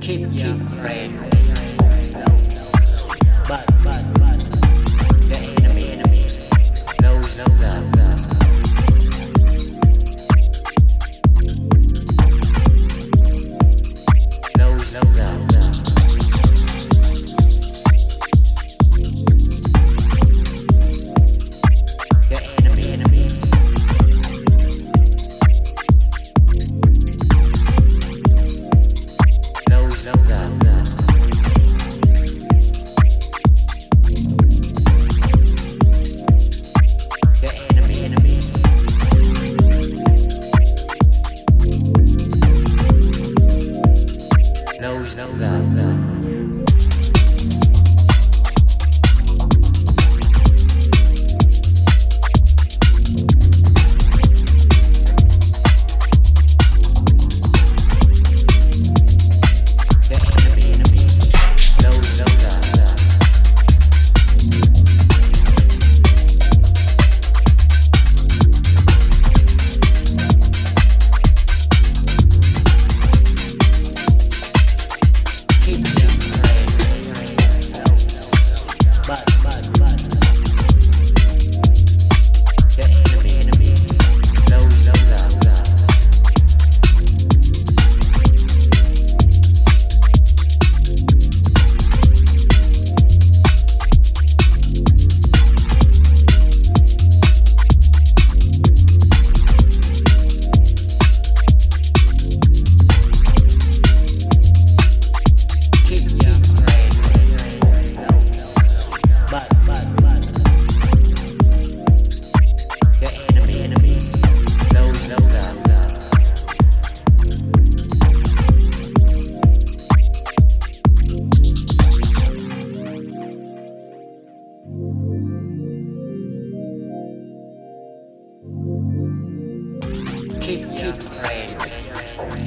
keep your friends. But, but, but.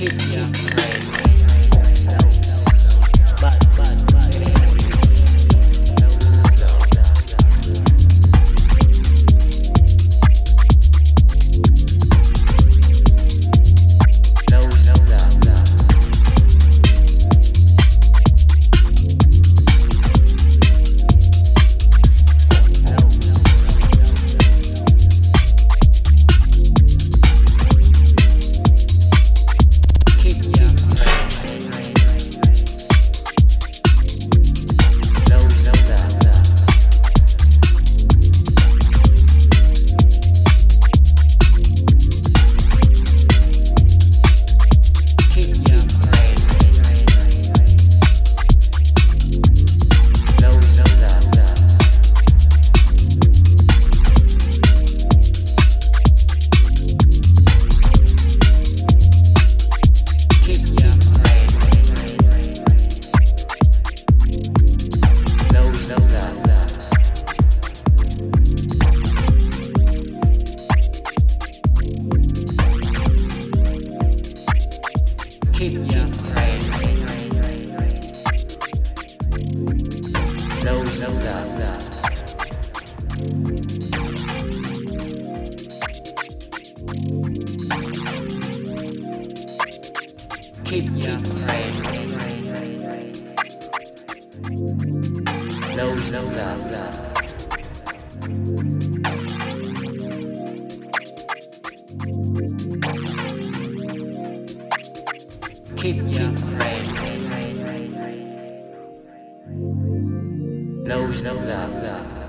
对呀 lâu lâu là là keep your praying lâu lâu là là